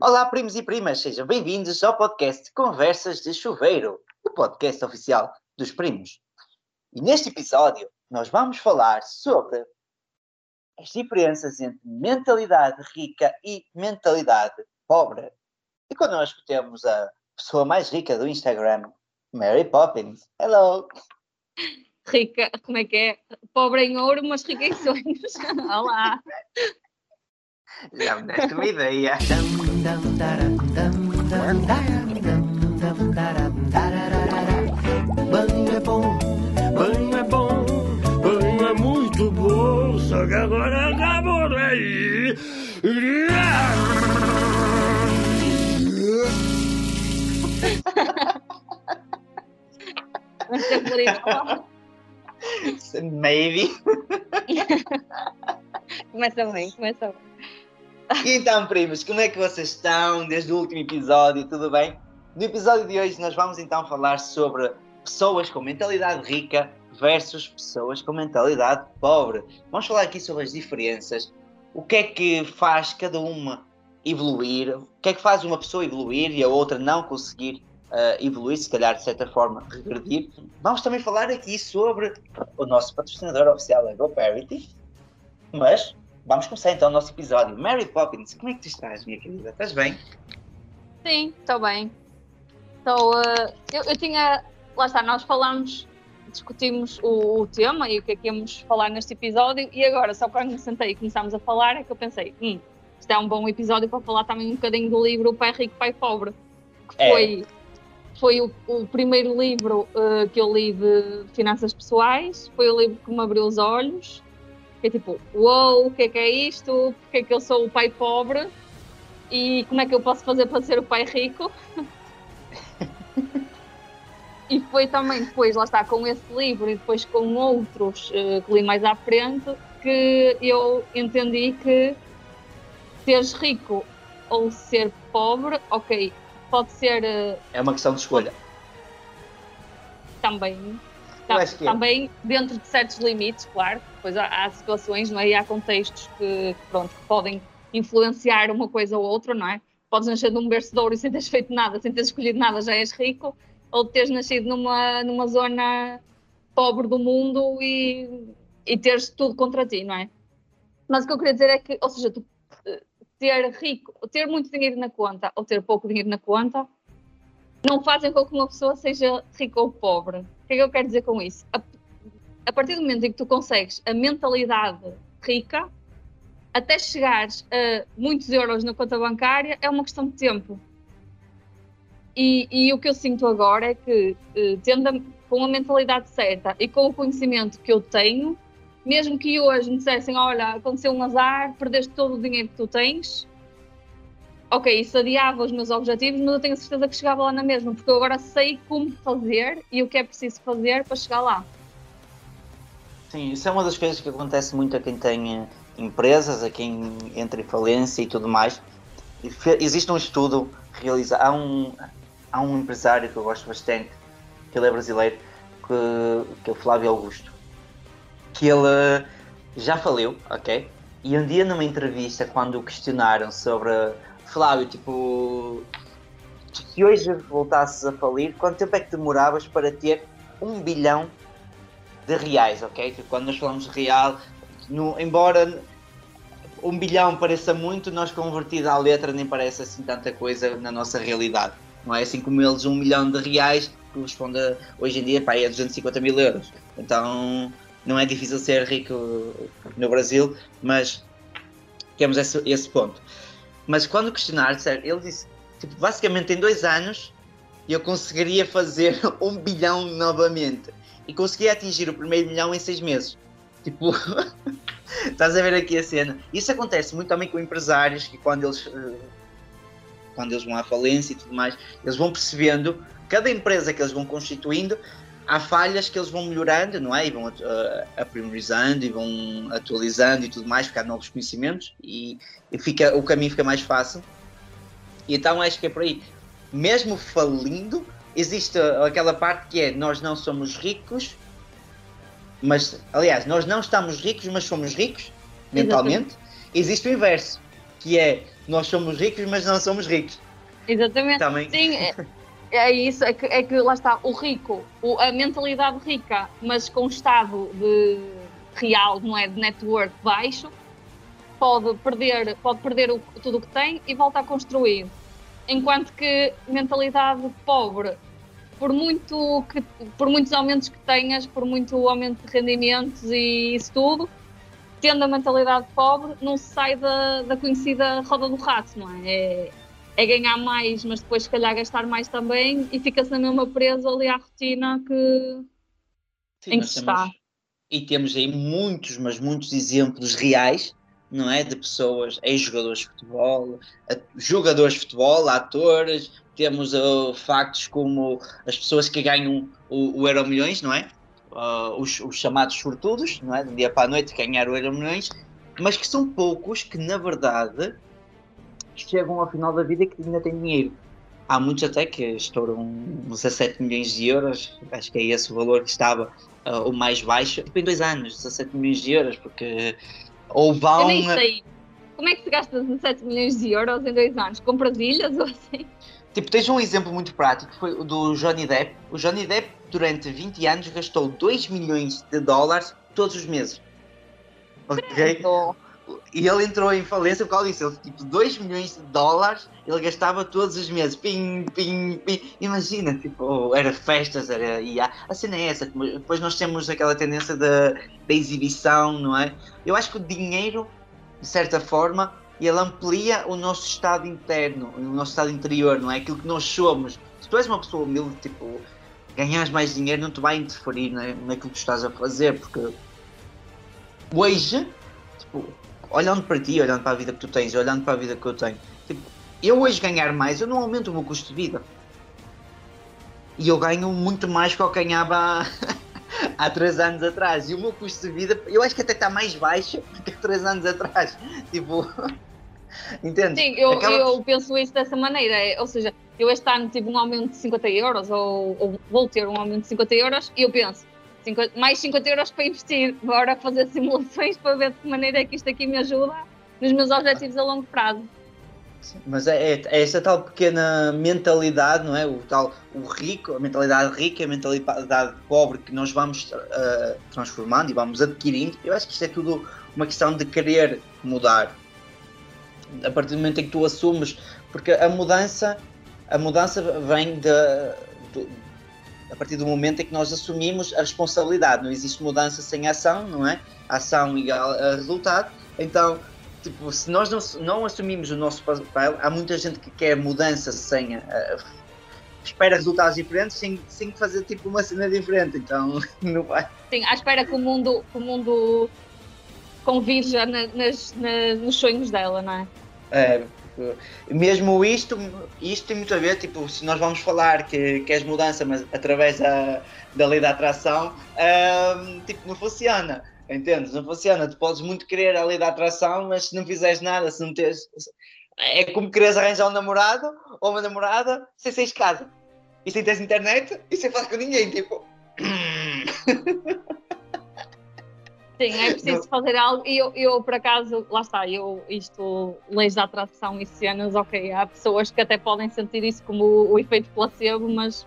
Olá, primos e primas, sejam bem-vindos ao podcast Conversas de Chuveiro, o podcast oficial dos primos. E neste episódio, nós vamos falar sobre as diferenças entre mentalidade rica e mentalidade pobre. E connosco temos a pessoa mais rica do Instagram, Mary Poppins. Hello! Rica, como é que é? Pobre em ouro, mas rica em sonhos. Olá! Já me deste uma ideia. Banho é bom, banho é bom, banho é muito bom, só que agora acabou é isso. Maybe. Começa bem, começa bem. Então, primos, como é que vocês estão desde o último episódio? Tudo bem? No episódio de hoje, nós vamos então falar sobre pessoas com mentalidade rica versus pessoas com mentalidade pobre. Vamos falar aqui sobre as diferenças, o que é que faz cada uma evoluir, o que é que faz uma pessoa evoluir e a outra não conseguir uh, evoluir, se calhar de certa forma regredir. Vamos também falar aqui sobre o nosso patrocinador oficial, a GoParity, mas vamos começar então o nosso episódio. Mary Poppins, como é que tu estás, minha querida? Estás bem? Sim, estou bem. Estou. uh, eu, eu tinha. Lá está, nós falamos, discutimos o, o tema e o que é que íamos falar neste episódio, e agora, só quando me sentei e começámos a falar, é que eu pensei: hum, isto é um bom episódio para falar também um bocadinho do livro O Pai Rico, Pai Pobre, que É. foi. Foi o, o primeiro livro uh, que eu li de finanças pessoais, foi o livro que me abriu os olhos. Que é tipo, uou, o que é que é isto? Porque é que eu sou o pai pobre? E como é que eu posso fazer para ser o pai rico? e foi também depois, lá está, com esse livro e depois com outros eh, que li mais à frente, que eu entendi que seres rico ou ser pobre, ok, pode ser eh, É uma questão de escolha. também, Acho que é. também dentro de certos limites, claro, depois há, há situações, não é? E há contextos que, pronto, podem influenciar uma coisa ou outra, não é? Podes nascer num berço de ouro e sem teres feito nada, sem teres escolhido nada, já és rico, ou teres nascido numa, numa zona pobre do mundo e, e teres tudo contra ti, não é? Mas o que eu queria dizer é que, ou seja, tu, eh, ter rico, ter muito dinheiro na conta ou ter pouco dinheiro na conta, não fazem com que uma pessoa seja rica ou pobre. Que é que eu quero dizer com isso? A, a partir do momento em que tu consegues a mentalidade rica, até chegares a muitos euros na conta bancária, é uma questão de tempo. E, e o que eu sinto agora é que, eh, tendo a- com a mentalidade certa e com o conhecimento que eu tenho, mesmo que hoje me dissessem: Olha, aconteceu um azar, perdeste todo o dinheiro que tu tens, ok, isso adiava os meus objetivos, mas eu tenho certeza que chegava lá na mesma, porque eu agora sei como fazer e o que é preciso fazer para chegar lá. Sim, isso é uma das coisas que acontece muito a quem tem eh, empresas, a quem entra em falência e tudo mais. Existe um estudo realizado. Há um, há um empresário que eu gosto bastante, que ele é brasileiro, que, que é o Flávio Augusto, que ele eh, já faliu, ok? E um dia numa entrevista, quando o questionaram sobre Flávio, tipo, se hoje voltasses a falir, quanto tempo é que demoravas para ter um bilhão de reais, ok? Que quando nós falamos de real, no- embora um bilhão pareça muito, nós convertido à letra nem parece assim tanta coisa na nossa realidade. Não é assim como eles, um milhão de reais corresponde a, hoje em dia pá, é 250 mil euros. Então não é difícil ser rico no Brasil, mas temos esse, esse ponto. Mas quando questionar, disseram- ele disse, tipo, basicamente em dois anos eu conseguiria fazer um bilhão novamente e consegui atingir o primeiro milhão em seis meses. Tipo, estás a ver aqui a cena. Isso acontece muito também com empresários que quando eles, eh, quando eles vão à falência e tudo mais, eles vão percebendo, cada empresa que eles vão constituindo, há falhas que eles vão melhorando, não é? E vão eh, aprimorizando e vão atualizando e tudo mais, há novos conhecimentos e, e fica, o caminho fica mais fácil. E então acho que é por aí. Mesmo falindo, existe aquela parte que é nós não somos ricos, mas aliás, nós não estamos ricos, mas somos ricos mentalmente. Existe o inverso. que é nós somos ricos, mas não somos ricos. Exatamente. Também. Sim, é, isso, é que, é que lá está, o rico, o- a mentalidade rica, mas com estado de real, não é? De network baixo, pode perder, pode perder o- tudo o que tem e volta a construir. Enquanto que mentalidade pobre, por, muito que, por muitos aumentos que tenhas, por muito aumento de rendimentos e isso tudo, tendo a mentalidade pobre, não se sai da, da conhecida roda do rato, não é? É, é ganhar mais, mas depois se calhar gastar mais também e fica-se na mesma preso ali à rotina que Sim, em que se temos- está. E temos aí muitos, mas muitos exemplos reais, não é? De pessoas, ex-jogadores de futebol, jogadores de futebol, atores, temos uh, factos como as pessoas que ganham o, o Euro Milhões, não é? Uh, os, os chamados sortudos, não é? De dia para a noite ganhar o Euro Milhões, mas que são poucos que, na verdade, chegam ao final da vida que ainda têm dinheiro. Há muitos até que estouram uns 17 milhões de euros, acho que é esse o valor que estava uh, o mais baixo, tipo em dois anos, 17 milhões de euros, porque ou Eu vão. nem sei. Como é que se gasta 17 milhões de euros em dois anos? Compras ilhas ou assim? Tipo, tens um exemplo muito prático, que foi o do Johnny Depp. O Johnny Depp, durante 20 anos, gastou 2 milhões de dólares todos os meses. Ok? E ele entrou em falência por causa disso. Ele, tipo, 2 milhões de dólares ele gastava todos os meses. Pim, pim, pim. Imagina, tipo, era festas, era. E a, cena é essa. Depois nós temos aquela tendência da, exibição, não é? Eu acho que o dinheiro, de certa forma, ele amplia o nosso estado interno, o nosso estado interior, não é? Aquilo que nós somos. Se tu és uma pessoa humilde, tipo, ganhas mais dinheiro não te vai interferir na, naquilo que tu estás a fazer, porque hoje, tipo, olhando para ti, olhando para a vida que tu tens, olhando para a vida que eu tenho, tipo, eu hoje ganhar mais, eu não aumento o meu custo de vida. E eu ganho muito mais que eu ganhava há, há 3 anos atrás. E o meu custo de vida, eu acho que até está mais baixo do que há 3 anos atrás. Tipo, entende? sim, eu, eu penso isso dessa maneira. é, Ou seja, eu este ano tive um aumento de 50 euros, ou, ou vou ter um aumento de 50 euros, e eu penso, 50 mais 50 euros para investir, bora fazer simulações para ver de que maneira é que isto aqui me ajuda nos meus objetivos a longo prazo. Mas é, é- é essa tal pequena mentalidade, não é? O tal o rico, a mentalidade rica, a mentalidade pobre que nós vamos ah, transformando e vamos adquirindo. Eu acho que isto é tudo uma questão de querer mudar. A partir do momento em que tu assumes, porque a mudança, a mudança vem de, do- a partir do momento em que nós assumimos a responsabilidade. Não existe mudança sem ação, não é? Ação igual a resultado. Então, tipo, se nós não, não assumimos o nosso papel, há muita gente que quer mudança sem. ah, espera resultados diferentes sem, sem fazer tipo uma cena diferente. Então, não vai. Sim, à espera que o mundo, que o mundo convirja na- nas, na- nos sonhos dela, não é? É, mesmo isto, isto tem muito a ver, tipo, se nós vamos falar que queres mudança, mas através da, da lei da atração, tipo, não funciona. Entendes? Não funciona. Tu podes muito querer a lei da atração, mas se não fizeres nada, se não tens. É como quereres arranjar um namorado ou uma namorada sem de casa. E sem teres internet e sem falar com ninguém, tipo. Sim, é preciso fazer algo. E eu, eu, por acaso, lá está, eu, isto, leis da atração e cenas, ok, há pessoas que até podem sentir isso como o, o efeito placebo, mas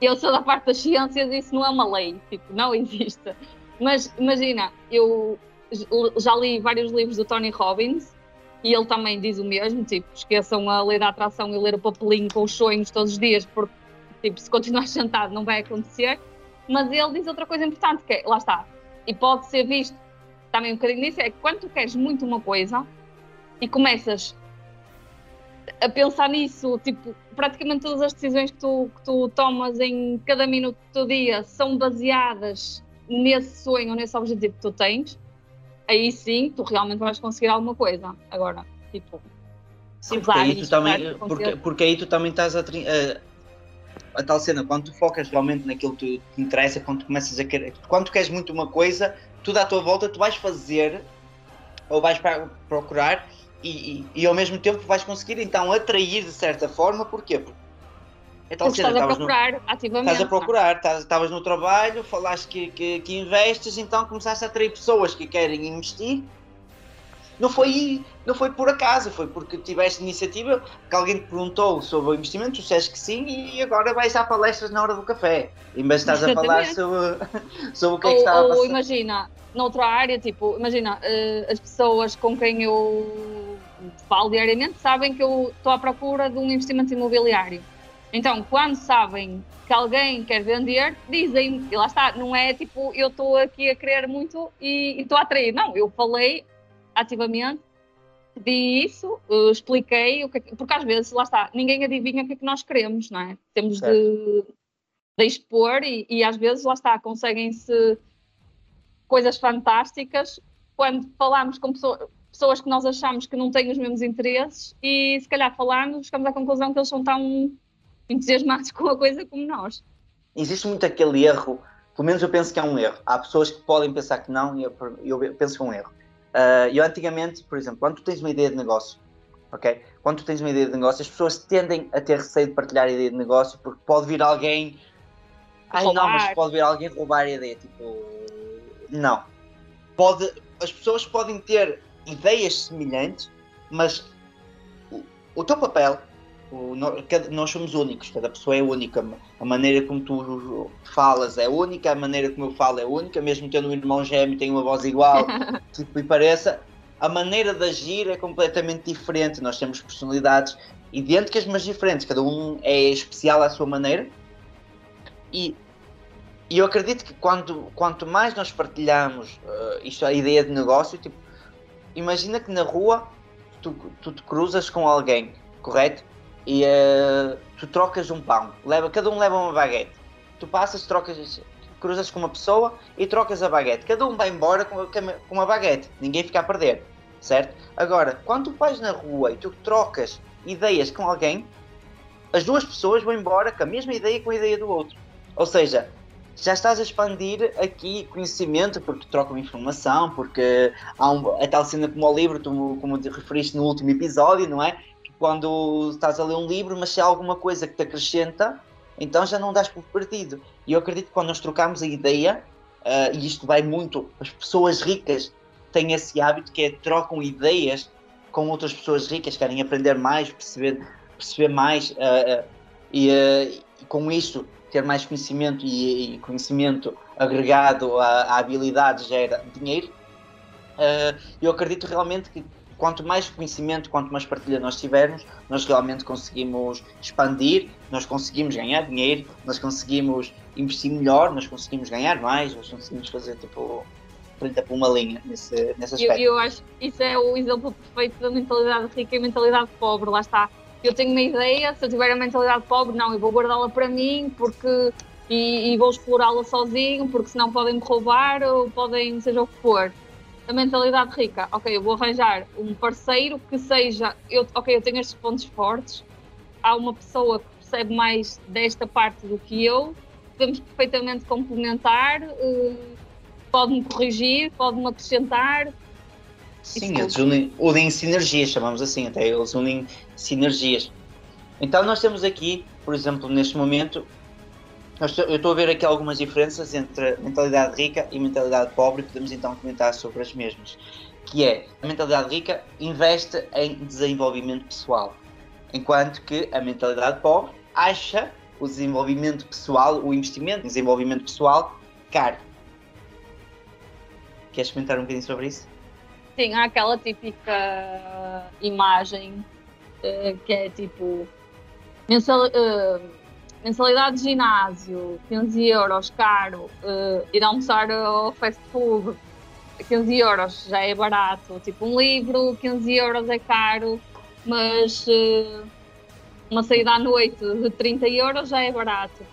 eu sou da parte das ciências e isso não é uma lei, tipo, não existe. Mas imagina, eu já li vários livros do Tony Robbins e ele também diz o mesmo, tipo, esqueçam a lei da atração e ler o papelinho com os sonhos todos os dias, porque, tipo, se continuar sentado não vai acontecer. Mas ele diz outra coisa importante, que é, lá está, e pode ser visto também um bocadinho nisso, é que quando tu queres muito uma coisa e começas a pensar nisso, tipo, praticamente todas as decisões que tu, que tu tomas em cada minuto do teu dia são baseadas nesse sonho, nesse objetivo que tu tens, aí sim tu realmente vais conseguir alguma coisa. Agora, tipo, Sim, porque aí, tu também, porque, porque aí tu também estás a, a, a tal cena, quando tu focas realmente naquilo que te interessa, quando tu começas a querer, quando tu queres muito uma coisa, tudo à tua volta tu vais fazer ou vais procurar e, e, e ao mesmo tempo vais conseguir então atrair de certa forma, porquê? Porque é tal cena, estás a estavas no- procurar ativamente. Estás a é? procurar, estás- estavas no trabalho, falaste que, que, que investes, então começaste a atrair pessoas que querem investir não foi, não foi por acaso, foi porque tiveste iniciativa, que alguém te perguntou sobre o investimento, tu disseste que sim e agora vais a palestras na hora do café. Em vez de estás a falar sobre, sobre o que é que Ou, estava a ou passar. imagina, noutra área, tipo, imagina, eh, as pessoas com quem eu falo diariamente sabem que eu estou à procura de um investimento imobiliário. Então, quando sabem que alguém quer vender, dizem, e lá está, não é tipo, eu estou aqui a querer muito e estou a atrair. Não, eu falei ativamente, pedi isso, eh, expliquei, o é que- porque às vezes, lá está, ninguém adivinha o que é que nós queremos, não é? Temos de, de expor e, e às vezes, lá está, conseguem-se coisas fantásticas quando falamos com pessoa- pessoas que nós achamos que não têm os mesmos interesses e se calhar falamos, chegamos à conclusão que eles são tão entusiasmados com a coisa como nós. Existe muito aquele erro, pelo menos eu penso que é um erro. Há pessoas que podem pensar que não e eu, eu penso que é um erro. Ah, eu antigamente, por exemplo, quando tu tens uma ideia de negócio, ok? Quando tu tens uma ideia de negócio, as pessoas tendem a ter receio de partilhar a ideia de negócio porque pode vir alguém. Ai não, mas Roubar. pode vir alguém roubar a ideia. Tipo, não. Pode, as pessoas podem ter ideias semelhantes, mas o, o teu papel, o- nós somos únicos, cada pessoa é única. A maneira como tu falas é única, a maneira como eu falo é única, mesmo tendo um irmão gêmeo, tem uma voz igual, tipo, e pareça. A maneira de agir é completamente diferente. Nós temos personalidades idênticas, mas diferentes. Cada um é especial à sua maneira. E, e eu acredito que quando, quanto mais nós partilhamos eh, isto, a ideia de negócio, tipo, imagina que na rua tu, tu te cruzas com alguém, correto? E eh, tu trocas um pão, leva, cada um leva uma baguete. Tu passas, trocas, cruzas com uma pessoa e trocas a baguete. Cada um vai embora com, com uma baguete, ninguém fica a perder, certo? Agora, quando tu vais na rua e tu trocas ideias com alguém, as duas pessoas vão embora com a mesma ideia com a ideia do outro. Ou seja, já estás a expandir aqui conhecimento, porque trocam informação, porque há um, a tal cena como o livro, tu, como te referiste no último episódio, não é? Quando estás a ler um livro, mas se há alguma coisa que te acrescenta, então já não dás por perdido. E eu acredito que quando nós trocamos a ideia, ah, e isto vai muito, as pessoas ricas têm esse hábito que é trocam ideias com outras pessoas ricas, querem aprender mais, perceber, perceber mais, ah, ah, e, com isso ter mais conhecimento e, e conhecimento agregado à, habilidade gera dinheiro. Uh, eu acredito realmente que quanto mais conhecimento, quanto mais partilha nós tivermos, nós realmente conseguimos expandir, nós conseguimos ganhar dinheiro, nós conseguimos investir melhor, nós conseguimos ganhar mais, nós conseguimos fazer tipo 30 por uma linha nesse, nesse Eu, aspecto. eu acho que isso é o exemplo perfeito da mentalidade rica e mentalidade pobre, lá está. Eu tenho uma ideia, se eu tiver a mentalidade pobre, não, eu vou guardá-la para mim porque e, e vou explorá-la sozinho, porque senão podem me roubar ou podem, seja o que for. A mentalidade rica, ok, eu vou arranjar um parceiro que seja, eu, ok, eu tenho estes pontos fortes, há uma pessoa que percebe mais desta parte do que eu, podemos perfeitamente complementar, eh, pode-me corrigir, pode-me acrescentar, Sim, Isso. eles unem, unem sinergias, chamamos assim, até eles unem sinergias. Então nós temos aqui, por exemplo, neste momento, eu estou a ver aqui algumas diferenças entre mentalidade rica e mentalidade pobre, podemos então comentar sobre as mesmas. Que é, a mentalidade rica investe em desenvolvimento pessoal, enquanto que a mentalidade pobre acha o desenvolvimento pessoal, o investimento em desenvolvimento pessoal, caro. Queres comentar um bocadinho sobre isso? Sim, há aquela típica imagem eh, que é tipo mensal- eh, mensalidade de ginásio, 15 euros, caro, eh, ir almoçar ao fast food, 15 euros já é barato, tipo um livro, 15 euros é caro, mas eh, uma saída à noite de 30 euros já é barato.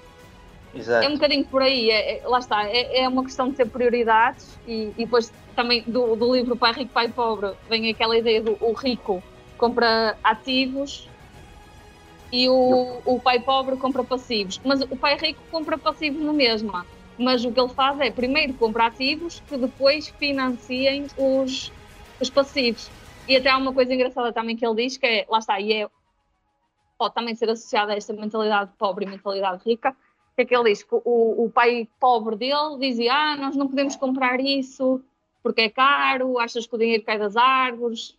Exato. É um bocadinho por aí, é, é- lá está, é, é uma questão de ter prioridades e, e depois também do, do livro Pai Rico, Pai Pobre vem aquela ideia do o rico compra ativos e o, o pai pobre compra passivos. Mas o pai rico compra passivos na mesma. Mas o que ele faz é primeiro compra ativos que depois financiem os, os passivos. E até há uma coisa engraçada também que ele diz que é, lá está, e é pode também ser associada a esta mentalidade pobre e mentalidade rica, que é que ele diz que o, o pai pobre dele dizia, ah, nós não podemos comprar isso porque é caro, achas que o dinheiro cai das árvores,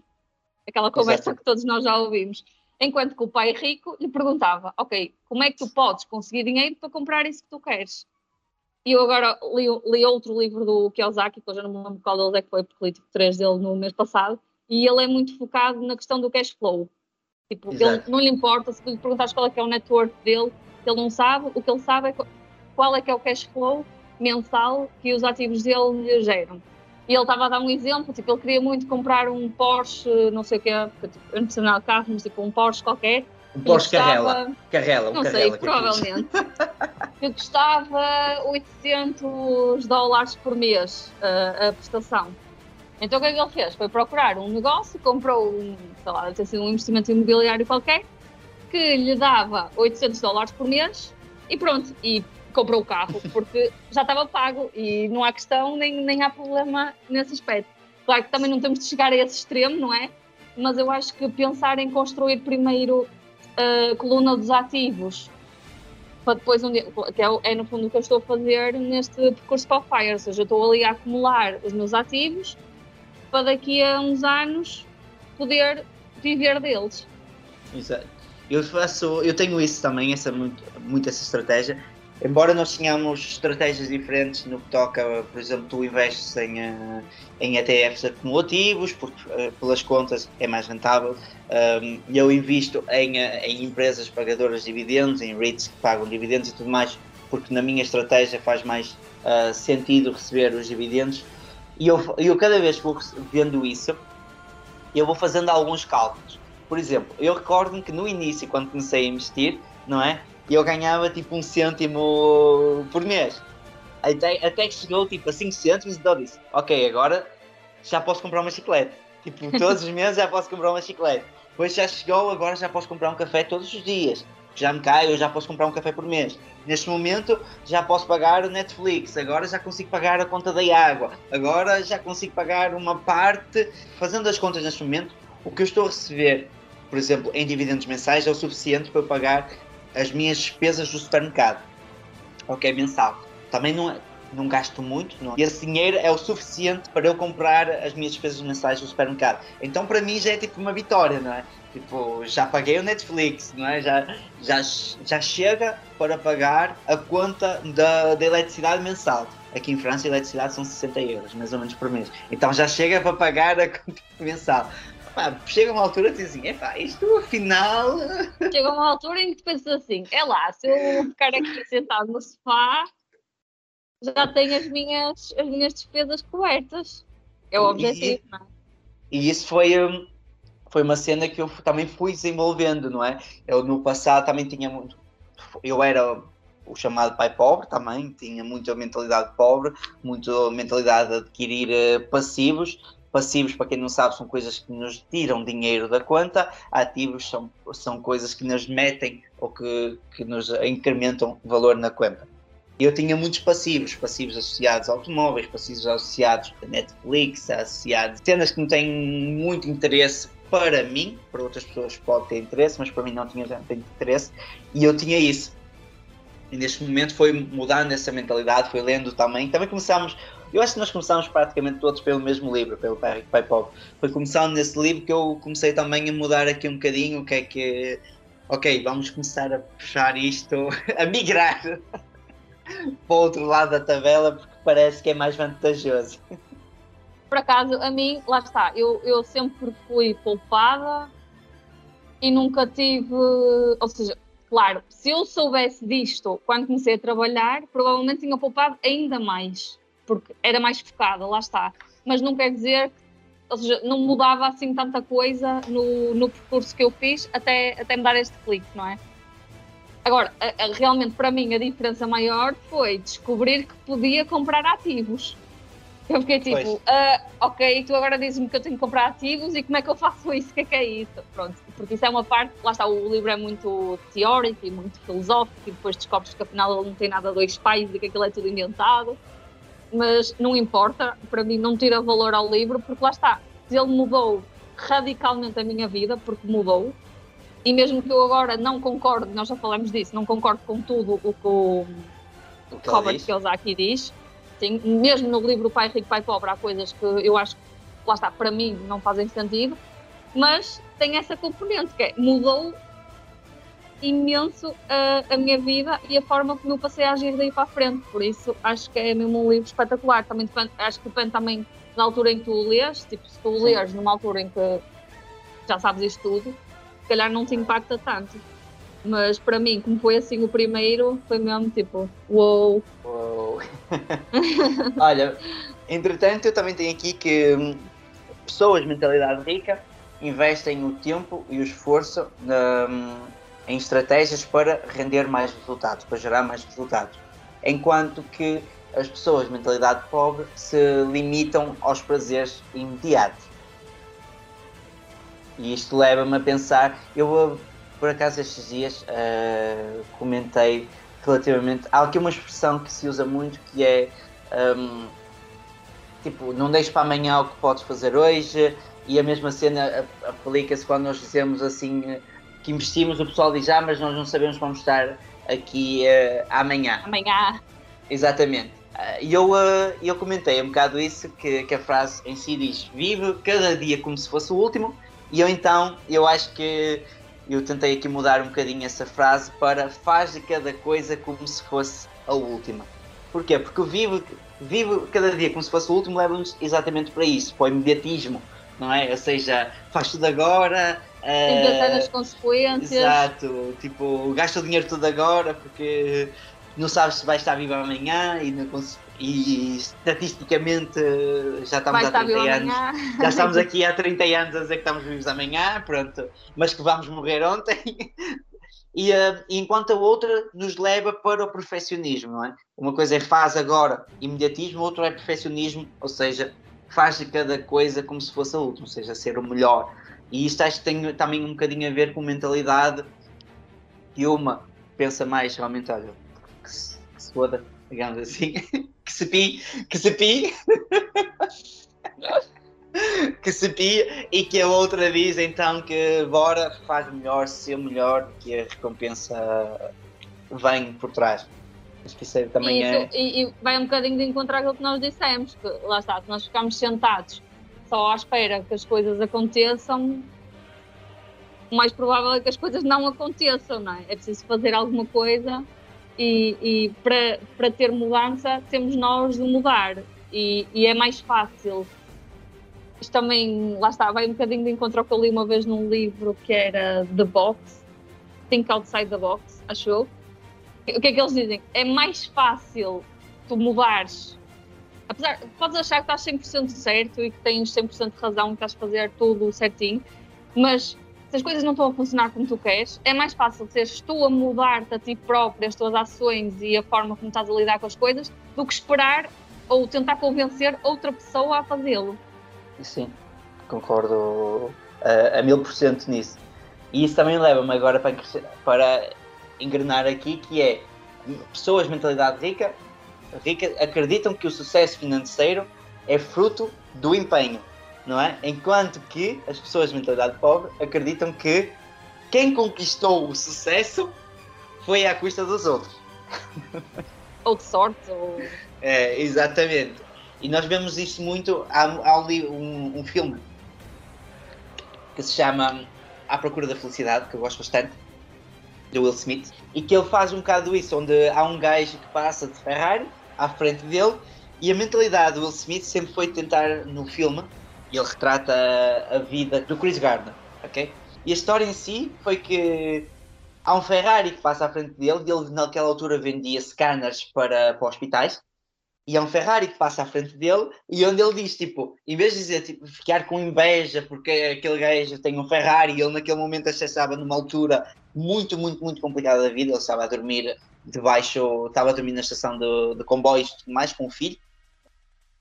aquela conversa Exato. que todos nós já ouvimos. Enquanto que o pai rico lhe perguntava, ok, como é que tu podes conseguir dinheiro para comprar isso que tu queres? E eu agora li, li outro livro do Kiyosaki, que eu já não me lembro qual deles é que foi, porque li tipo, três dele no mês passado, e ele é muito focado na questão do cash flow. Tipo, ele não lhe importa se lhe perguntares qual é que é o network dele, ele não sabe, o que ele sabe é qu- qual é que é o cash flow mensal que os ativos dele lhe geram. E ele estava a dar um exemplo, tipo, ele queria muito comprar um Porsche, não sei o que é, porque tipo, eu não percebo nada de carros, mas tipo um Porsche qualquer. Um Porsche Carrela. Carrela, um Não sei, Carrela. eu fiz. provavelmente. que custava 800 dólares por mês uh, a prestação. Então o que é que ele fez? Foi procurar um negócio, comprou um, sei lá, deve ter sido um investimento imobiliário qualquer, que lhe dava 800 dólares por mês e pronto, e comprou o carro, porque já estava pago e não há questão nem, nem há problema nesse aspecto. Claro que também não temos de chegar a esse extremo, não é? Mas eu acho que pensar em construir primeiro a coluna dos ativos para depois um dia, que é, é no fundo o que eu estou a fazer neste percurso para o Fire, ou seja, eu estou ali a acumular os meus ativos para daqui a uns anos poder viver deles. Exato. Eu faço, eu tenho isso também, essa muito, muito essa estratégia. Embora nós tenhamos estratégias diferentes no que toca, por exemplo, tu investes em, eh, em ETFs acumulativos, porque eh, pelas contas é mais rentável. Eu invisto em, eh, em empresas pagadoras de dividendos, em REITs que pagam dividendos e tudo mais, porque na minha estratégia faz mais sentido receber os dividendos. E eu, eu cada vez que vou vendo isso, eu vou fazendo alguns cálculos. Por exemplo, eu recordo-me que no início, quando comecei a investir, não é? Eu ganhava tipo um cêntimo por mês. Até, até que chegou tipo a 5 cêntimos e então eu disse, ok, agora já posso comprar uma chiclete. Tipo, todos os meses já posso comprar uma chiclete. Depois já chegou, agora já posso comprar um café todos os dias. Já me cai, eu já posso comprar um café por mês. Neste momento já posso pagar o Netflix, agora já consigo pagar a conta da água, agora já consigo pagar uma parte. Fazendo as contas neste momento, o que eu estou a receber, por exemplo, em dividendos mensais é o suficiente para eu pagar as minhas despesas do supermercado. Ok, mensal. Também não, é- não gasto muito, não. e esse dinheiro é o suficiente para eu comprar as minhas despesas mensais do supermercado. Então para mim já é tipo uma vitória, não é? Tipo, já paguei o Netflix, não é? Já, já, já chega para pagar a conta da, da eletricidade mensal. Aqui em França a eletricidade são 60 euros, mais ou menos por mês. Então já chega para pagar a conta mensal. Pá, chega uma altura que diz assim, epá, isto afinal... Chega uma altura em que pensas assim, é lá, se eu ficar aqui sentado no sofá, já tenho as minhas, as minhas despesas cobertas. É o E- objetivo, não é? E isso foi, hum, foi uma cena que eu também fui desenvolvendo, não é? Eu no passado também tinha muito. Eu era o chamado pai pobre também, tinha muita mentalidade pobre, muita mentalidade de adquirir eh, passivos. Passivos, para quem não sabe, são coisas que nos tiram dinheiro da conta, ativos são, são coisas que nos metem ou que, que nos incrementam valor na conta. Eu tinha muitos passivos, passivos associados a automóveis, passivos associados a Netflix, associados a cenas que não têm muito interesse para mim, para outras pessoas pode ter interesse, mas para mim não tinha tanto interesse, e eu tinha isso. E neste momento foi mudando essa mentalidade, foi lendo também. Também começámos, eu acho que nós começámos praticamente todos pelo mesmo livro, pelo Pai Rico, Pai Pobre. Foi começando nesse livro que eu comecei também a mudar aqui um bocadinho o que é que. Ok, vamos começar a puxar isto, a migrar para o outro lado da tabela porque parece que é mais vantajoso. Por acaso, a mim, lá está, eu, eu sempre fui poupada e nunca tive. Ou seja, claro, se eu soubesse disto quando comecei a trabalhar, provavelmente tinha poupado ainda mais, porque era mais focada, lá está. Mas não quer dizer que. Ou seja, não mudava assim tanta coisa no, no percurso que eu fiz até, até me dar este clique, não é? Agora, a- a- realmente para mim a diferença maior foi descobrir que podia comprar ativos. Eu fiquei tipo, ah, ok, tu agora dizes-me que eu tenho que comprar ativos e como é que eu faço isso? O que é que é isso? Pronto, porque isso é uma parte, lá está, o livro é muito teórico e muito filosófico e depois descobres que afinal ele não tem nada a dois pais e que aquilo é tudo inventado. Mas não importa, para mim não tira valor ao livro porque lá está, ele mudou radicalmente a minha vida, porque mudou, e mesmo que eu agora não concorde, nós já falamos disso, não concordo com tudo o que o que Robert diz. Kiyosaki diz, Sim, mesmo no livro Pai Rico, Pai Pobre, há coisas que eu acho que, lá está, para mim não fazem sentido, mas tem essa componente que é, mudou imenso a, a minha vida e a forma como eu passei a agir daí para a frente. Por isso, acho que é mesmo um livro espetacular. Também depende, acho que depende também da altura em que tu o lês. Tipo, se tu o lês numa altura em que já sabes isto tudo, se calhar não te impacta tanto. Mas para mim, como foi assim o primeiro, foi mesmo tipo, uou. Uou. Olha, entretanto, eu também tenho aqui que hum, pessoas de mentalidade rica investem o tempo e o esforço hum, em estratégias para render mais resultados, para gerar mais resultados. Enquanto que as pessoas de mentalidade pobre se limitam aos prazeres imediatos. E isto leva-me a pensar, eu por acaso estes dias uh, comentei relativamente. Há aqui uma expressão que se usa muito que é um, tipo, não deixes para amanhã o que podes fazer hoje, e a mesma cena aplica-se quando nós dizemos assim que investimos, o pessoal diz, ah, mas nós não sabemos como estar aqui uh, amanhã. Amanhã. Exatamente. Uh, e eu, uh, eu comentei um bocado isso, que, que a frase em si diz, vive cada dia como se fosse o último, e eu então, eu acho que eu tentei aqui mudar um bocadinho essa frase para faz de cada coisa como se fosse a última. Porquê? Porque vivo, vivo cada dia como se fosse o último leva-nos exatamente para isso, para o imediatismo, não é? Ou seja, faz tudo agora. Sem pensar nas consequências. Exato, tipo, gasta o dinheiro tudo agora porque não sabes se vai estar vivo amanhã e não, e estatisticamente já estamos há 30 anos. Já estamos aqui há 30 anos a dizer que estamos vivos amanhã, pronto, mas que vamos morrer ontem. E, uh, enquanto a outra nos leva para o perfeccionismo, não é? Uma coisa é faz agora imediatismo, outra é perfeccionismo, ou seja, faz de cada coisa como se fosse a última, ou seja, ser o melhor. E isto acho que tem também um bocadinho a ver com mentalidade que uma pensa mais realmente, olha, que se, que se foda, digamos assim, que se pi, que se pi, que se pi, e que a outra diz então que bora, faz melhor, ser melhor, que a recompensa vem por trás. Acho que isso é também isso, é. E, e, vai um bocadinho de encontrar aquilo que nós dissemos, que lá está, se nós ficamos sentados só à espera que as coisas aconteçam, o mais provável é que as coisas não aconteçam, não é? É preciso fazer alguma coisa e, e para, para ter mudança temos nós de mudar e, e, é mais fácil. Isto também, lá está, vai um bocadinho de encontro ao que eu li uma vez num livro que era The Box, Think Outside the Box, achou? O que é que eles dizem? É mais fácil tu mudares. Apesar, podes achar que estás 100% certo e que tens 100% de razão, que estás a fazer tudo certinho, mas se as coisas não estão a funcionar como tu queres, é mais fácil seres tu a mudar-te a ti próprio, as tuas ações e a forma como estás a lidar com as coisas, do que esperar ou tentar convencer outra pessoa a fazê-lo. Sim, concordo a, a mil por cento nisso. E isso também leva-me agora para, para engrenar aqui, que é pessoas de mentalidade rica acreditam que o sucesso financeiro é fruto do empenho não é? Enquanto que as pessoas de mentalidade pobre acreditam que quem conquistou o sucesso foi à custa dos outros. Ou de sorte, ou... É, exatamente. E nós vemos isto muito. Há, há um, um filme que se chama À Procura da Felicidade, que eu gosto bastante, do Will Smith, e que ele faz um bocado isso, onde há um gajo que passa de Ferrari à frente dele, e a mentalidade do Will Smith sempre foi tentar, no filme, ele retrata a, a vida do Chris Gardner, ok? E a história em si foi que há um Ferrari que passa à frente dele e ele naquela altura vendia scanners para, para hospitais e há um Ferrari que passa à frente dele e onde ele diz, tipo, em vez de dizer, tipo, ficar com inveja porque aquele gajo tem um Ferrari e ele naquele momento acessava numa altura muito, muito, muito complicada da vida, ele estava a dormir debaixo, estava a dormir na estação de, de comboios mais com o filho,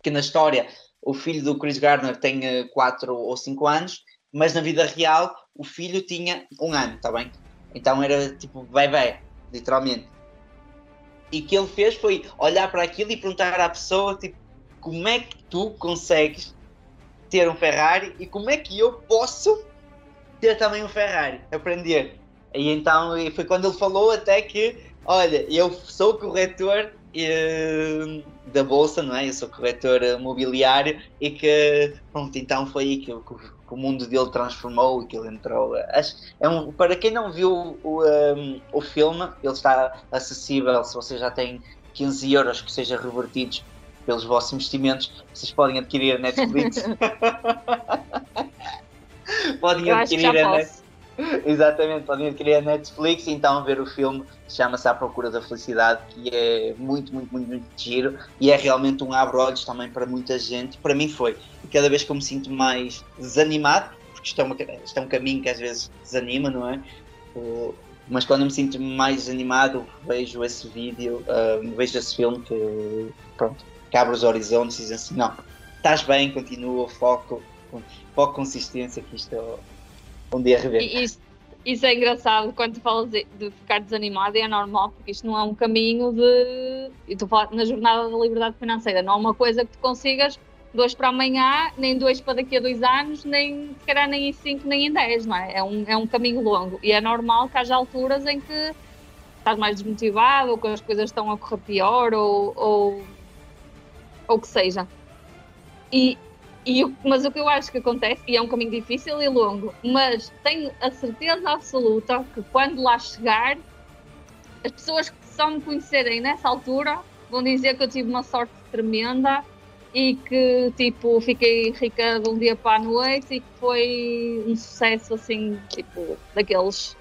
que na história o filho do Chris Gardner tem 4 ou 5 anos, mas na vida real o filho tinha um ano, está bem? Então era tipo bebê, literalmente. E o que ele fez foi olhar para aquilo e perguntar à pessoa, tipo, como é que tu consegues ter um Ferrari e como é que eu posso ter também um Ferrari? Aprender. E então foi quando ele falou até que, olha, eu sou corretor eh, da bolsa, não é? Eu sou corretor mobiliário e que, pronto, então foi aí que, que o- que o mundo dele transformou e que ele entrou. Acho, é um, para quem não viu o, um, o filme, ele está acessível se você já tem 15 euros que sejam revertidos pelos vossos investimentos, vocês podem adquirir a Netflix. podem Eu adquirir a Net- posso. Exatamente, podem adquirir a Netflix e então ver o filme chama-se À Procura da Felicidade, que é muito, muito, muito, muito giro e é realmente um abre-olhos também para muita gente. Para mim foi. E cada vez que eu me sinto mais desanimado, porque isto é, uma, isto é um caminho que às vezes desanima, não é? Mas quando me sinto mais desanimado, vejo esse vídeo, vejo esse filme que, pronto, que abre os horizontes e diz assim: não, estás bem, continua, foco, foco, consistência, que isto um dia. E isso, isso é engraçado quando tu falas de, de ficar desanimado é normal, porque isto não é um caminho de. E tu falas na jornada da liberdade financeira, não é uma coisa que tu consigas dois para amanhã, nem dois para daqui a dois anos, nem se calhar nem em cinco, nem em dez, não é? É um, é um caminho longo e é normal que haja alturas em que estás mais desmotivado ou que as coisas estão a correr pior ou, ou, ou que seja. E, e, mas o que eu acho que acontece, e é um caminho difícil e longo, mas tenho a certeza absoluta que quando lá chegar, as pessoas que só me conhecerem nessa altura vão dizer que eu tive uma sorte tremenda e que tipo fiquei rica de um dia para a noite e que foi um sucesso assim, tipo, daqueles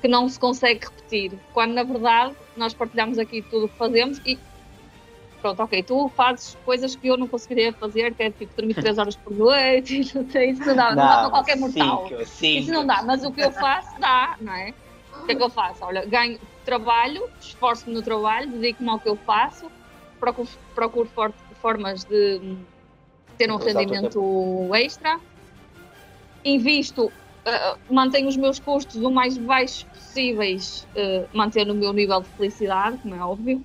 que não se consegue repetir. Quando na verdade nós partilhamos aqui tudo o que fazemos e pronto, ok, tu fazes coisas que eu não conseguiria fazer, que é tipo dormir 3 horas por noite, não sei, isso não dá, não, dá para qualquer mortal. Cinco, cinco. Isso não dá, mas o que eu faço dá, não é? O que é que eu faço? Olha, ganho trabalho, esforço-me no trabalho, dedico-me ao que eu faço, procuro, procuro for- formas de hum, ter um rendimento extra, invisto, uh, mantenho os meus custos o mais baixos possíveis, uh, mantendo o meu nível de felicidade, como é óbvio.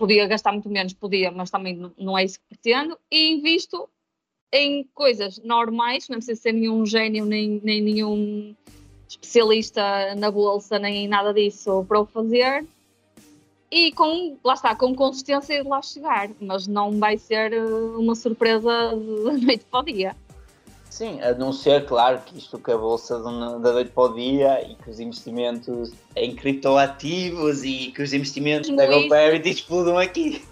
Podia gastar muito menos, podia, mas também não- é isso que pretendo, e invisto em coisas normais, não precisa ser nenhum gênio nem, nem nenhum especialista na bolsa, nem nada disso para o fazer. E com, lá está, com consistência de lá chegar, mas não vai ser eh, uma surpresa da noite para o dia. Sim, a não ser, claro, que isto que a bolsa da noite para o dia e que os investimentos em criptoativos e que os investimentos da Mesmo isso. GoParity explodam aqui.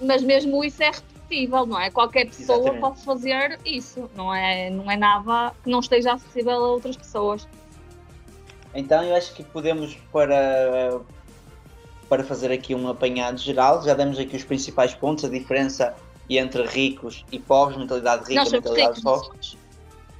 Mas mesmo isso é repetível, não é? Qualquer pessoa Exatamente. pode fazer isso, não é, não é nada que não esteja acessível a outras pessoas. Então eu acho que podemos para, para fazer aqui um apanhado geral, já demos aqui os principais pontos, a diferença entre ricos e pobres, mentalidade rica e mentalidade pobre.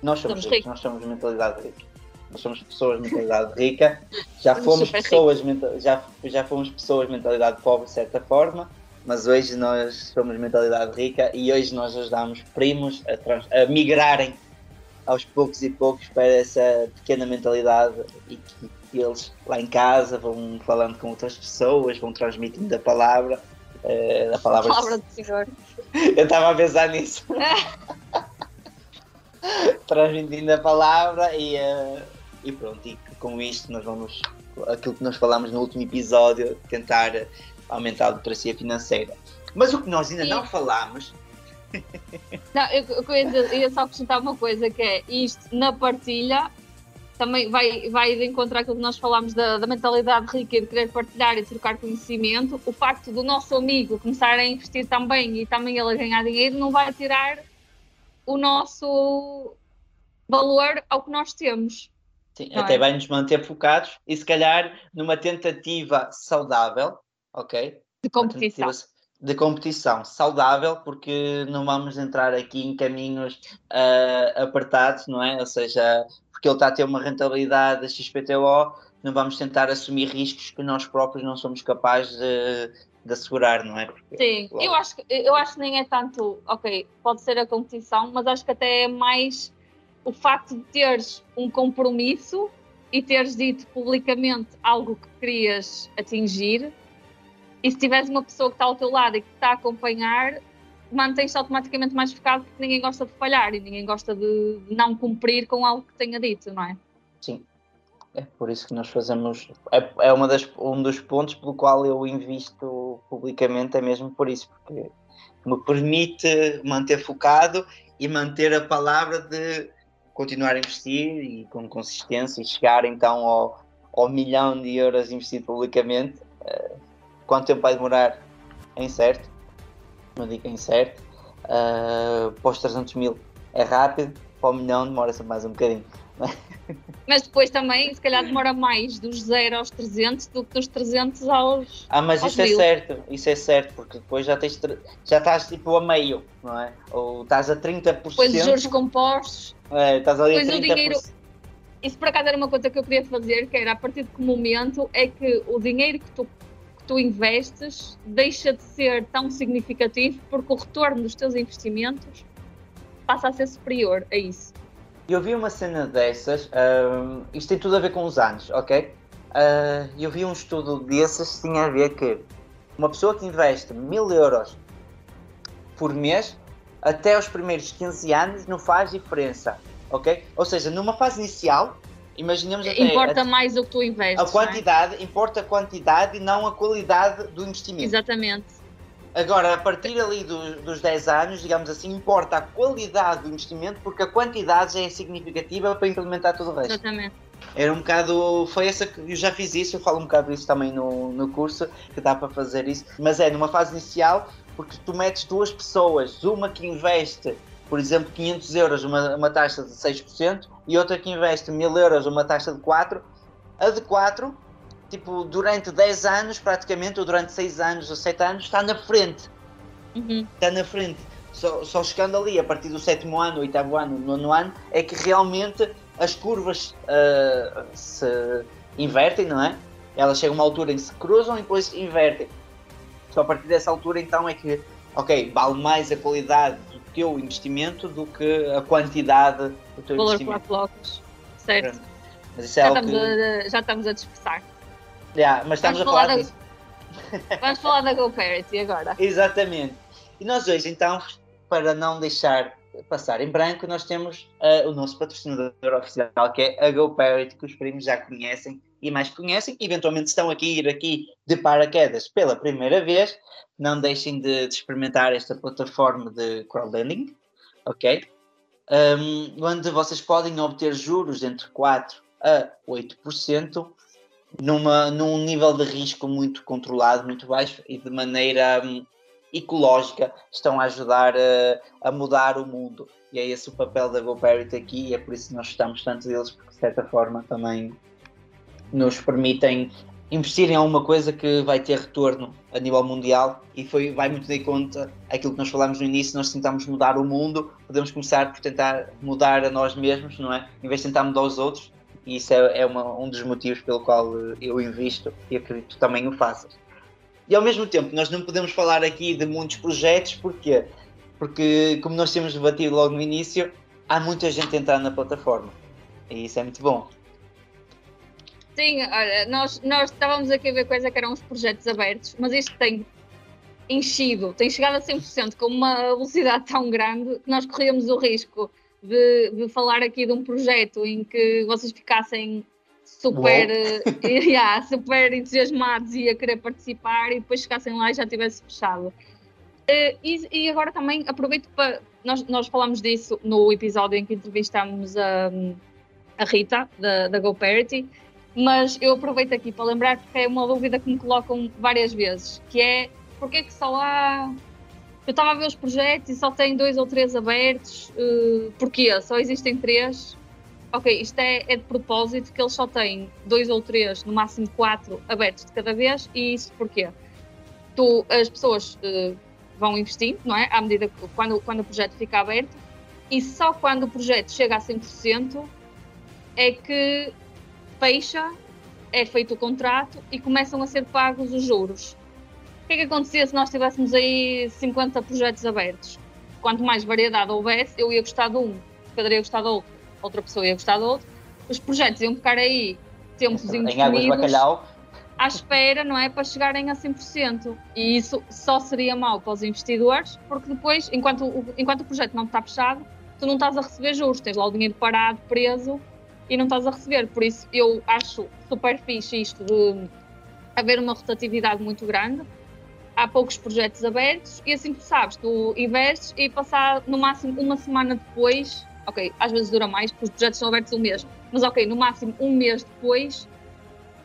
Nós somos, ricos, ricos. nós somos mentalidade rica. Nós somos pessoas de mentalidade rica. Já fomos pessoas, menta- já, já fomos pessoas de mentalidade pobre de certa forma, mas hoje nós somos mentalidade rica e hoje nós ajudamos primos a, trans- a migrarem aos poucos e poucos para essa pequena mentalidade e que eles lá em casa vão falando com outras pessoas, vão transmitindo a palavra, eh, a palavra, Palavra do Senhor. eu estava a pensar nisso. Transmitindo a palavra e, eh, e pronto, e com isto nós vamos, aquilo que nós falámos no último episódio, tentar aumentar a literacia financeira. Mas o que nós ainda Sim. não falámos, Não, eu, eu ia, dizer- ia só acrescentar uma coisa que é isto na partilha também vai, vai de encontrar aquilo que nós falámos da, da mentalidade rica e de querer partilhar e trocar conhecimento. O facto do nosso amigo começar a investir também e também ele a ganhar dinheiro não vai tirar o nosso valor ao que nós temos. sim, até é? vai nos manter focados e se calhar numa tentativa saudável, ok? De competição. de competição saudável, porque não vamos entrar aqui em caminhos ah, apertados, não é? Ou seja, porque ele está a ter uma rentabilidade da XPTO, não vamos tentar assumir riscos que nós próprios não somos capazes de, de assegurar, não é? Porque, Sim, logo, eu acho, que, eu acho que nem é tanto, ok, pode ser a competição, mas acho que até é mais o facto de teres um compromisso e teres dito publicamente algo que querias atingir, e se tiveres uma pessoa que está ao teu lado e que está a acompanhar, mantens-te automaticamente mais focado porque ninguém gosta de falhar e ninguém gosta de não cumprir com algo que tenha dito, não é? Sim. É por isso que nós fazemos. É, é uma das, um dos pontos pelo qual eu invisto publicamente é mesmo por isso, porque me permite manter focado e manter a palavra de continuar a investir e com consistência e chegar então ao, ao milhão de euros investido publicamente. Uh, quanto tempo vai demorar? É incerto, não digo incerto. Uh, para os 300 mil é rápido, para o milhão demora-se mais um bocadinho. Mas depois também, se calhar, demora mais dos 0 aos 300 do que dos 300 aos. Ah, mas aos isso é certo, isso é certo, porque depois já, tens, já estás tipo a meio, não é? Ou estás a 30%. Depois os juros compostos. é, estás ali a Depois o 30%. dinheiro- Isso por acaso era uma coisa que eu queria fazer, que era a partir de que momento é que o dinheiro que tu, que tu investes deixa de ser tão significativo porque o retorno dos teus investimentos passa a ser superior a isso. Eu vi uma cena dessas, ahm, isto tem tudo a ver com os anos, ok? Ah, eu vi um estudo desses que tinha a ver que uma pessoa que investe mil euros por mês, até os primeiros 15 anos não faz diferença, ok? Ou seja, numa fase inicial, imaginemos até Importa a, mais o que tu investes. a é? quantidade, importa a quantidade e não a qualidade do investimento. Exatamente. Agora, a partir ali do- dos 10 anos, digamos assim, importa a qualidade do investimento porque a quantidade já é significativa para implementar tudo o resto. Exatamente. Era um bocado. Foi essa que eu já fiz isso, eu falo um bocado disso também no, no curso, que dá para fazer isso. Mas é numa fase inicial, porque tu metes duas pessoas, uma que investe, por exemplo, 500 euros, uma, uma taxa de 6%, e outra que investe 1000 euros, uma taxa de 4%. A de 4%, tipo, durante 10 anos, praticamente, ou durante 6 anos ou 7 anos, está na frente Uhum. está na frente. Só, só chegando ali, a partir do sétimo ano, oitavo ano, nono ano, é que realmente as curvas ah, se invertem, não é? Elas chegam a uma altura em que se cruzam e depois invertem. Só a partir dessa altura, então, é que, ok, vale mais a qualidade do teu investimento do que a quantidade do teu Valor investimento. blocos. Certo. Mas isso é Já algo estamos, que... a, já estamos a dispersar. Yeah, mas estamos Vamos a falar falar da- disso. Vamos falar da GoParity agora. Exatamente. E nós hoje, então, para não deixar passar em branco, nós temos ah, o nosso patrocinador oficial, que é a GoParity, que os primos já conhecem e mais conhecem. Eventualmente estão aqui ir aqui de paraquedas pela primeira vez. Não deixem de, de experimentar esta plataforma de crowdlending, ok? Um, onde vocês podem obter juros entre 4 a 8%, numa, num nível de risco muito controlado, muito baixo e de maneira hum, ecológica estão a ajudar a, a mudar o mundo. E é esse o papel da GoParity aqui e é por isso que nós gostamos tanto deles, porque de certa forma também nos permitem investir em alguma coisa que vai ter retorno a nível mundial e foi, vai muito de conta aquilo que nós falámos no início, nós tentamos mudar o mundo, podemos começar por tentar mudar a nós mesmos, não é? Em vez de tentar mudar os outros, e isso é, é uma- um dos motivos pelo qual eh, eu invisto e acredito que também o faças. E ao mesmo tempo, nós não podemos falar aqui de muitos projetos, porquê? Porque, como nós temos debatido logo no início, há muita gente a entrar na plataforma. E isso é muito bom. Sim, olha, nós, nós estávamos aqui a ver coisa que eram os projetos abertos, mas isto tem enchido, tem chegado a 100% com uma velocidade tão grande que nós corríamos o risco de, de falar aqui de um projeto em que vocês ficassem super, eh, yeah, super entusiasmados e a querer participar e depois chegassem lá e já tivesse fechado. Eh, e, e agora também aproveito para. Nós, nós falámos disso no episódio em que entrevistámos a, a Rita, da, da GoParity, mas eu aproveito aqui para lembrar porque é uma dúvida que me colocam várias vezes, que é porque é que só há. Eu estava a ver os projetos e só tem dois ou três abertos. eh, porquê? Só existem três? Ok, isto é, é de propósito que eles só têm dois ou três, no máximo quatro abertos de cada vez, e isso porquê? Tu, as pessoas eh, vão investindo, não é? À medida que quando, quando o projeto fica aberto, e só quando o projeto chega a 100% é que fecha, é feito o contrato e começam a ser pagos os juros. O que é que acontecia se nós tivéssemos aí 50 projetos abertos? Quanto mais variedade houvesse, eu ia gostar de um, o Pedro ia gostar de outro, outra pessoa ia gostar de outro. Os projetos iam ficar aí tempos Em águas de indefinidos bacalhau, à espera, não é? Para chegarem a 100%. E isso só seria mau para os investidores, porque depois, enquanto o, enquanto o projeto não está fechado, tu não estás a receber juros, tens lá o dinheiro parado, preso e não estás a receber. Por isso, eu acho super fixe isto de haver uma rotatividade muito grande. Há poucos projetos abertos e assim que sabes, tu investes e passar no máximo uma semana depois, ok, às vezes dura mais porque os projetos são abertos um mês, mas ok, no máximo um mês depois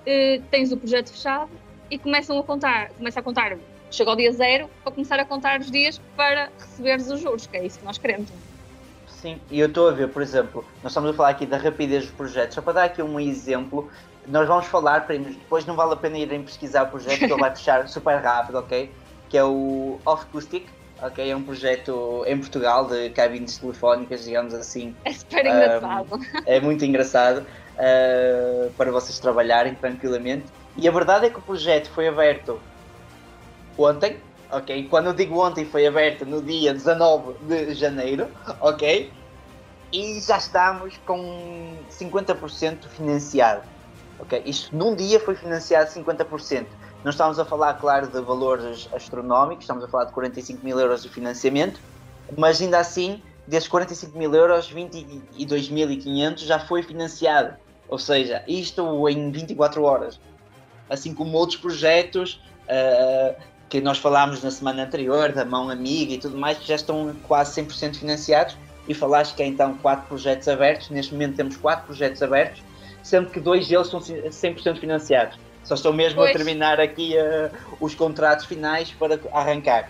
eh, tens o projeto fechado e começam a contar, começa a contar, chega ao dia zero para começar a contar os dias para receberes os juros, que é isso que nós queremos. Sim, e eu estou a ver, por exemplo, nós estamos a falar aqui da rapidez dos projetos, só para dar aqui um exemplo, nós vamos falar, primos, depois não vale a pena irem pesquisar o projeto, que ele vai fechar super rápido, ok? Que é o Off Acoustic, ok? É um projeto em Portugal de cabines telefónicas, digamos assim. É super engraçado. Um, é muito engraçado uh, para vocês trabalharem tranquilamente. E a verdade é que o projeto foi aberto ontem, ok? Quando eu digo ontem, foi aberto no dia 19 de janeiro, ok? E já estamos com 50% financiado, ok? Isto num dia foi financiado 50%. Não estamos a falar, claro, de valores astronómicos, estamos a falar de 45 mil euros de financiamento, mas ainda assim, desses 45 mil euros, 22.500 já foi financiado. Ou seja, isto em 24 horas. Assim como outros projetos uh, que nós falámos na semana anterior, da mão amiga e tudo mais, que já estão quase 100% financiados, e falaste que há então quatro projetos abertos, neste momento temos quatro projetos abertos, sendo que dois deles são 100% financiados. Só estou mesmo pois. a terminar aqui uh, os contratos finais para arrancar.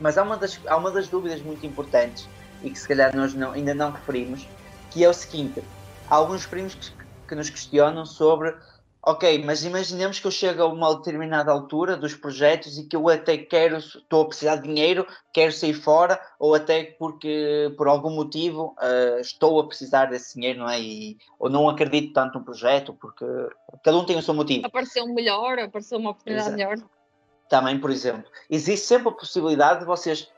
Mas há uma, das, há uma das dúvidas muito importantes e que se calhar nós não, ainda não referimos, que é o seguinte: há alguns primos que, que nos questionam sobre Ok, mas imaginemos que eu chego a uma determinada altura dos projetos e que eu até quero, estou a precisar de dinheiro, quero sair fora, ou até porque por algum motivo uh, estou a precisar desse dinheiro, não é? E, ou não acredito tanto no projeto, porque cada um tem o seu motivo. Apareceu melhor, apareceu uma oportunidade Exato. melhor. Também, por exemplo, existe sempre a possibilidade de vocês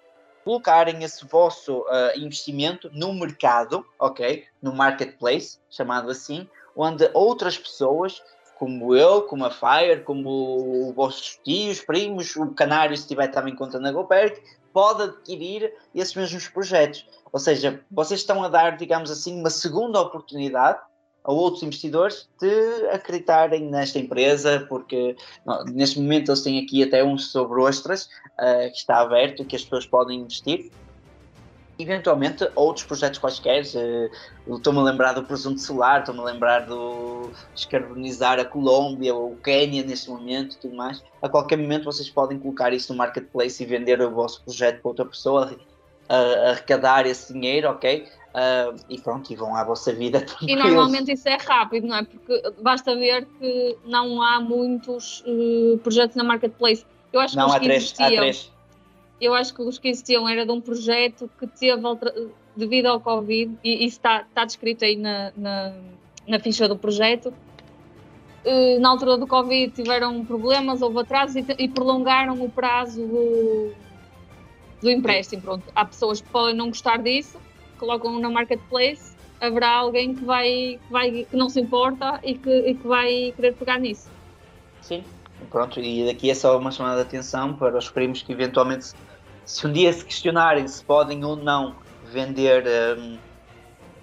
colocarem esse vosso uh, investimento no mercado, ok? No marketplace, chamado assim, onde outras pessoas como eu, como a Fire, como os vossos tios, primos, o Canário, se estiver também conta na GoPerk, pode adquirir esses mesmos projetos. Ou seja, vocês estão a dar, digamos assim, uma segunda oportunidade a outros investidores de acreditarem nesta empresa, porque não, neste momento eles têm aqui até um sobre ostras uh, que está aberto, que as pessoas podem investir eventualmente outros projetos quaisquer. Eh, estou-me a lembrar do presunto solar, estou-me a lembrar do descarbonizar a Colômbia, ou o Quênia neste momento e tudo mais. A qualquer momento vocês podem colocar isso no marketplace e vender o vosso projeto para outra pessoa, arrecadar esse dinheiro, ok? Uh, e pronto, e vão à vossa vida. E normalmente isso é rápido, não é? Porque basta ver que não há muitos uh, projetos na marketplace. Eu acho não, que há três, há três eu acho que os que existiam era de um projeto que teve, devido ao Covid, e isso está, está descrito aí na, na, na ficha do projeto, eh, na altura do Covid tiveram problemas, houve atrasos e, e prolongaram o prazo do, do empréstimo. Pronto, há pessoas que podem não gostar disso, colocam na marketplace, haverá alguém que vai, que, vai, que não se importa e que, e que vai querer pegar nisso. Sim, pronto, e daqui é só uma chamada de atenção para os primos que eventualmente se um dia se questionarem se podem ou não vender um,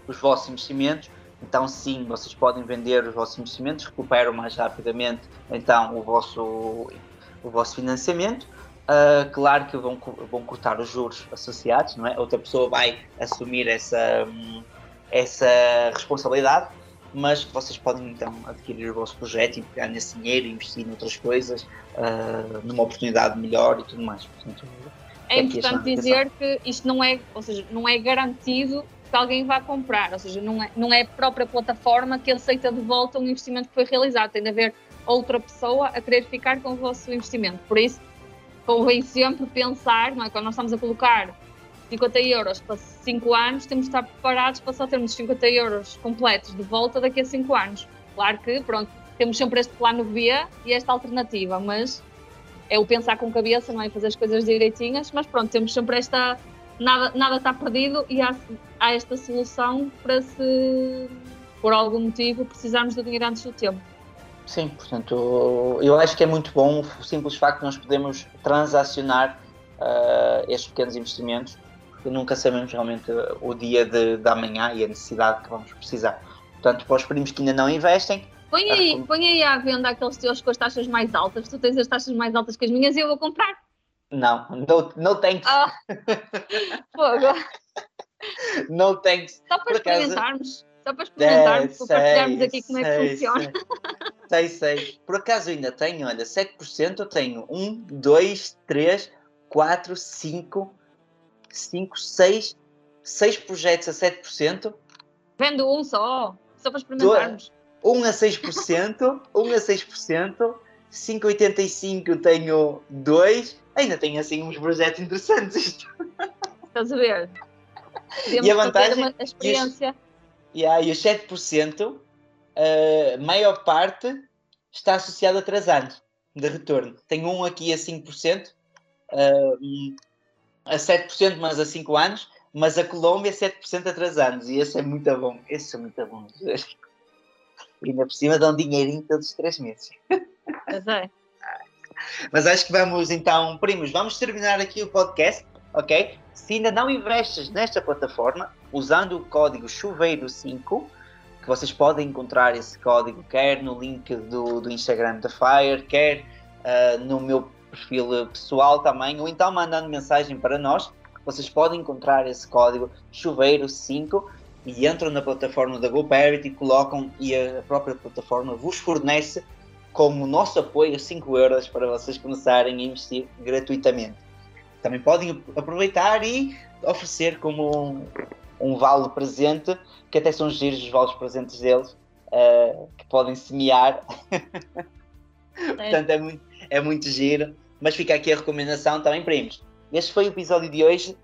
os vossos investimentos, então sim, vocês podem vender os vossos investimentos, recuperam mais rapidamente então o vosso, o vosso financiamento. Uh, claro que vão, vão cortar os juros associados, não é? Outra pessoa vai assumir essa, hum, essa responsabilidade, mas vocês podem então adquirir o vosso projeto e pegar nesse dinheiro, investir em outras coisas, uh, numa oportunidade melhor e tudo mais. Portanto, é importante dizer que isto não é, ou seja, não é garantido que alguém vá comprar, ou seja, não é, não é a própria plataforma que aceita de volta um investimento que foi realizado, tem de haver outra pessoa a querer ficar com o vosso investimento. Por isso, convém sempre pensar, não é? Quando nós estamos a colocar 50 euros para 5 anos, temos de estar preparados para só termos 50 euros completos de volta daqui a 5 anos. Claro que, pronto, temos sempre este plano B e esta alternativa, mas é o pensar com cabeça, não é? Fazer as coisas direitinhas, mas pronto, temos sempre esta. Nada, nada está perdido e há, há esta solução para se, por algum motivo, precisarmos do dinheiro antes do tempo. Sim, portanto, eu acho que é muito bom o simples facto de nós podermos transacionar uh, estes pequenos investimentos, porque nunca sabemos realmente o dia de, de amanhã e a necessidade que vamos precisar. Portanto, para os primos que ainda não investem, Põe aí, põe aí à venda aqueles teus com as taxas mais altas. Tu tens as taxas mais altas que as minhas e eu vou comprar. Não, no, no thanks. Ah, fogo. No thanks. Só para Por acaso- experimentarmos. Só para experimentarmos, para partilharmos sei, aqui como é que sei, funciona. Sei, sei. Por acaso ainda tenho, olha, 7%, eu tenho 1, 2, 3, 4, 5, 5, 6, 6 projetos a 7%, Vendo um só, só para experimentarmos. 1 a 6%, 1 a 6%, 5,85 tenho 2, ainda tenho assim uns projetos interessantes isto. Estás a ver? Podíamos E a vantagem- uma experiência. E aí os 7%, a maior parte está associada a 3 anos de retorno. Tenho um aqui a 5%, ah, um a 7%, mas a 5 anos, mas a Colômbia é 7% a 3 anos. E esse é muito bom. Esse é muito bom. E ainda por cima dão dinheirinho todos os 3 meses. Pois é. Mas acho que vamos então, primos, vamos terminar aqui o podcast, ok? Se ainda não investes nesta plataforma, usando o código chuveiro5, que vocês podem encontrar esse código quer no link do, do Instagram da Fire, quer ah, no meu perfil pessoal também, ou então mandando mensagem para nós, vocês podem encontrar esse código chuveiro5 e entram na plataforma da GoParity, colocam e a própria plataforma vos fornece como nosso apoio 5 euros para vocês começarem a investir gratuitamente. Também podem aproveitar e oferecer como um, um vale presente, que até são giros os vales presentes deles, eh, que podem semear. Portanto, é muito, é muito giro. Mas fica aqui a recomendação também, primos. Este foi o episódio de hoje.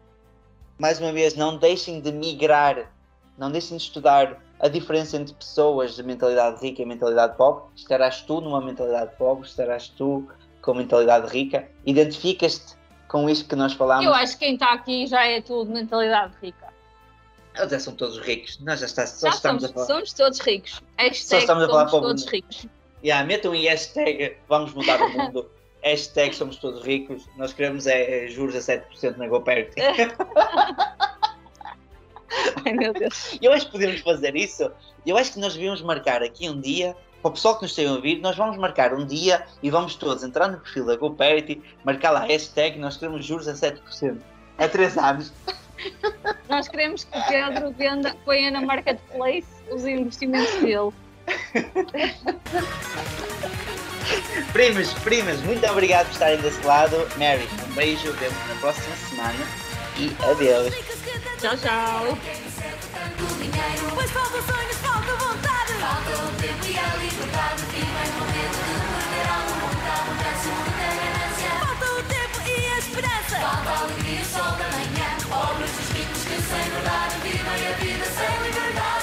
Mais uma vez, não deixem de migrar, não deixem de estudar a diferença entre pessoas de mentalidade rica e mentalidade pobre. Estarás tu numa mentalidade pobre, estarás tu com mentalidade rica. Identificas-te com isto que nós falamos. Eu acho que quem está aqui já é tudo mentalidade rica. Eles já são todos ricos. Nós já está, só Já estamos somos, a falar. somos todos ricos. Hashtag estamos a falar somos todos ricos. Yeah, metam aí hashtag vamos mudar o mundo. hashtag somos todos ricos. Nós queremos é, é juros a 7% na GoParity. Ai meu Deus. Eu acho que podemos fazer isso. Eu acho que nós devíamos marcar aqui um dia, para o pessoal que nos esteja a ouvir, nós vamos marcar um dia e vamos todos entrar no perfil da GoParity, marcar lá hashtag nós queremos juros a 7%. Há 3 anos. Nós queremos que o Pedro venda, ponha na marketplace os investimentos dele. Primos, primas, muito obrigado por estarem desse lado. Mary, um beijo, vemos na próxima semana e adeus. Tchau, tchau. Pois faltam sonhos, falta vontade. Falta o tempo e a liberdade. E mais um medo de perder algo mundo, a mudança, muita ganância. Falta o tempo e a esperança. Falta a alegria, o sol da manhã. Pobres os ricos que sem verdade vivem a vida sem liberdade.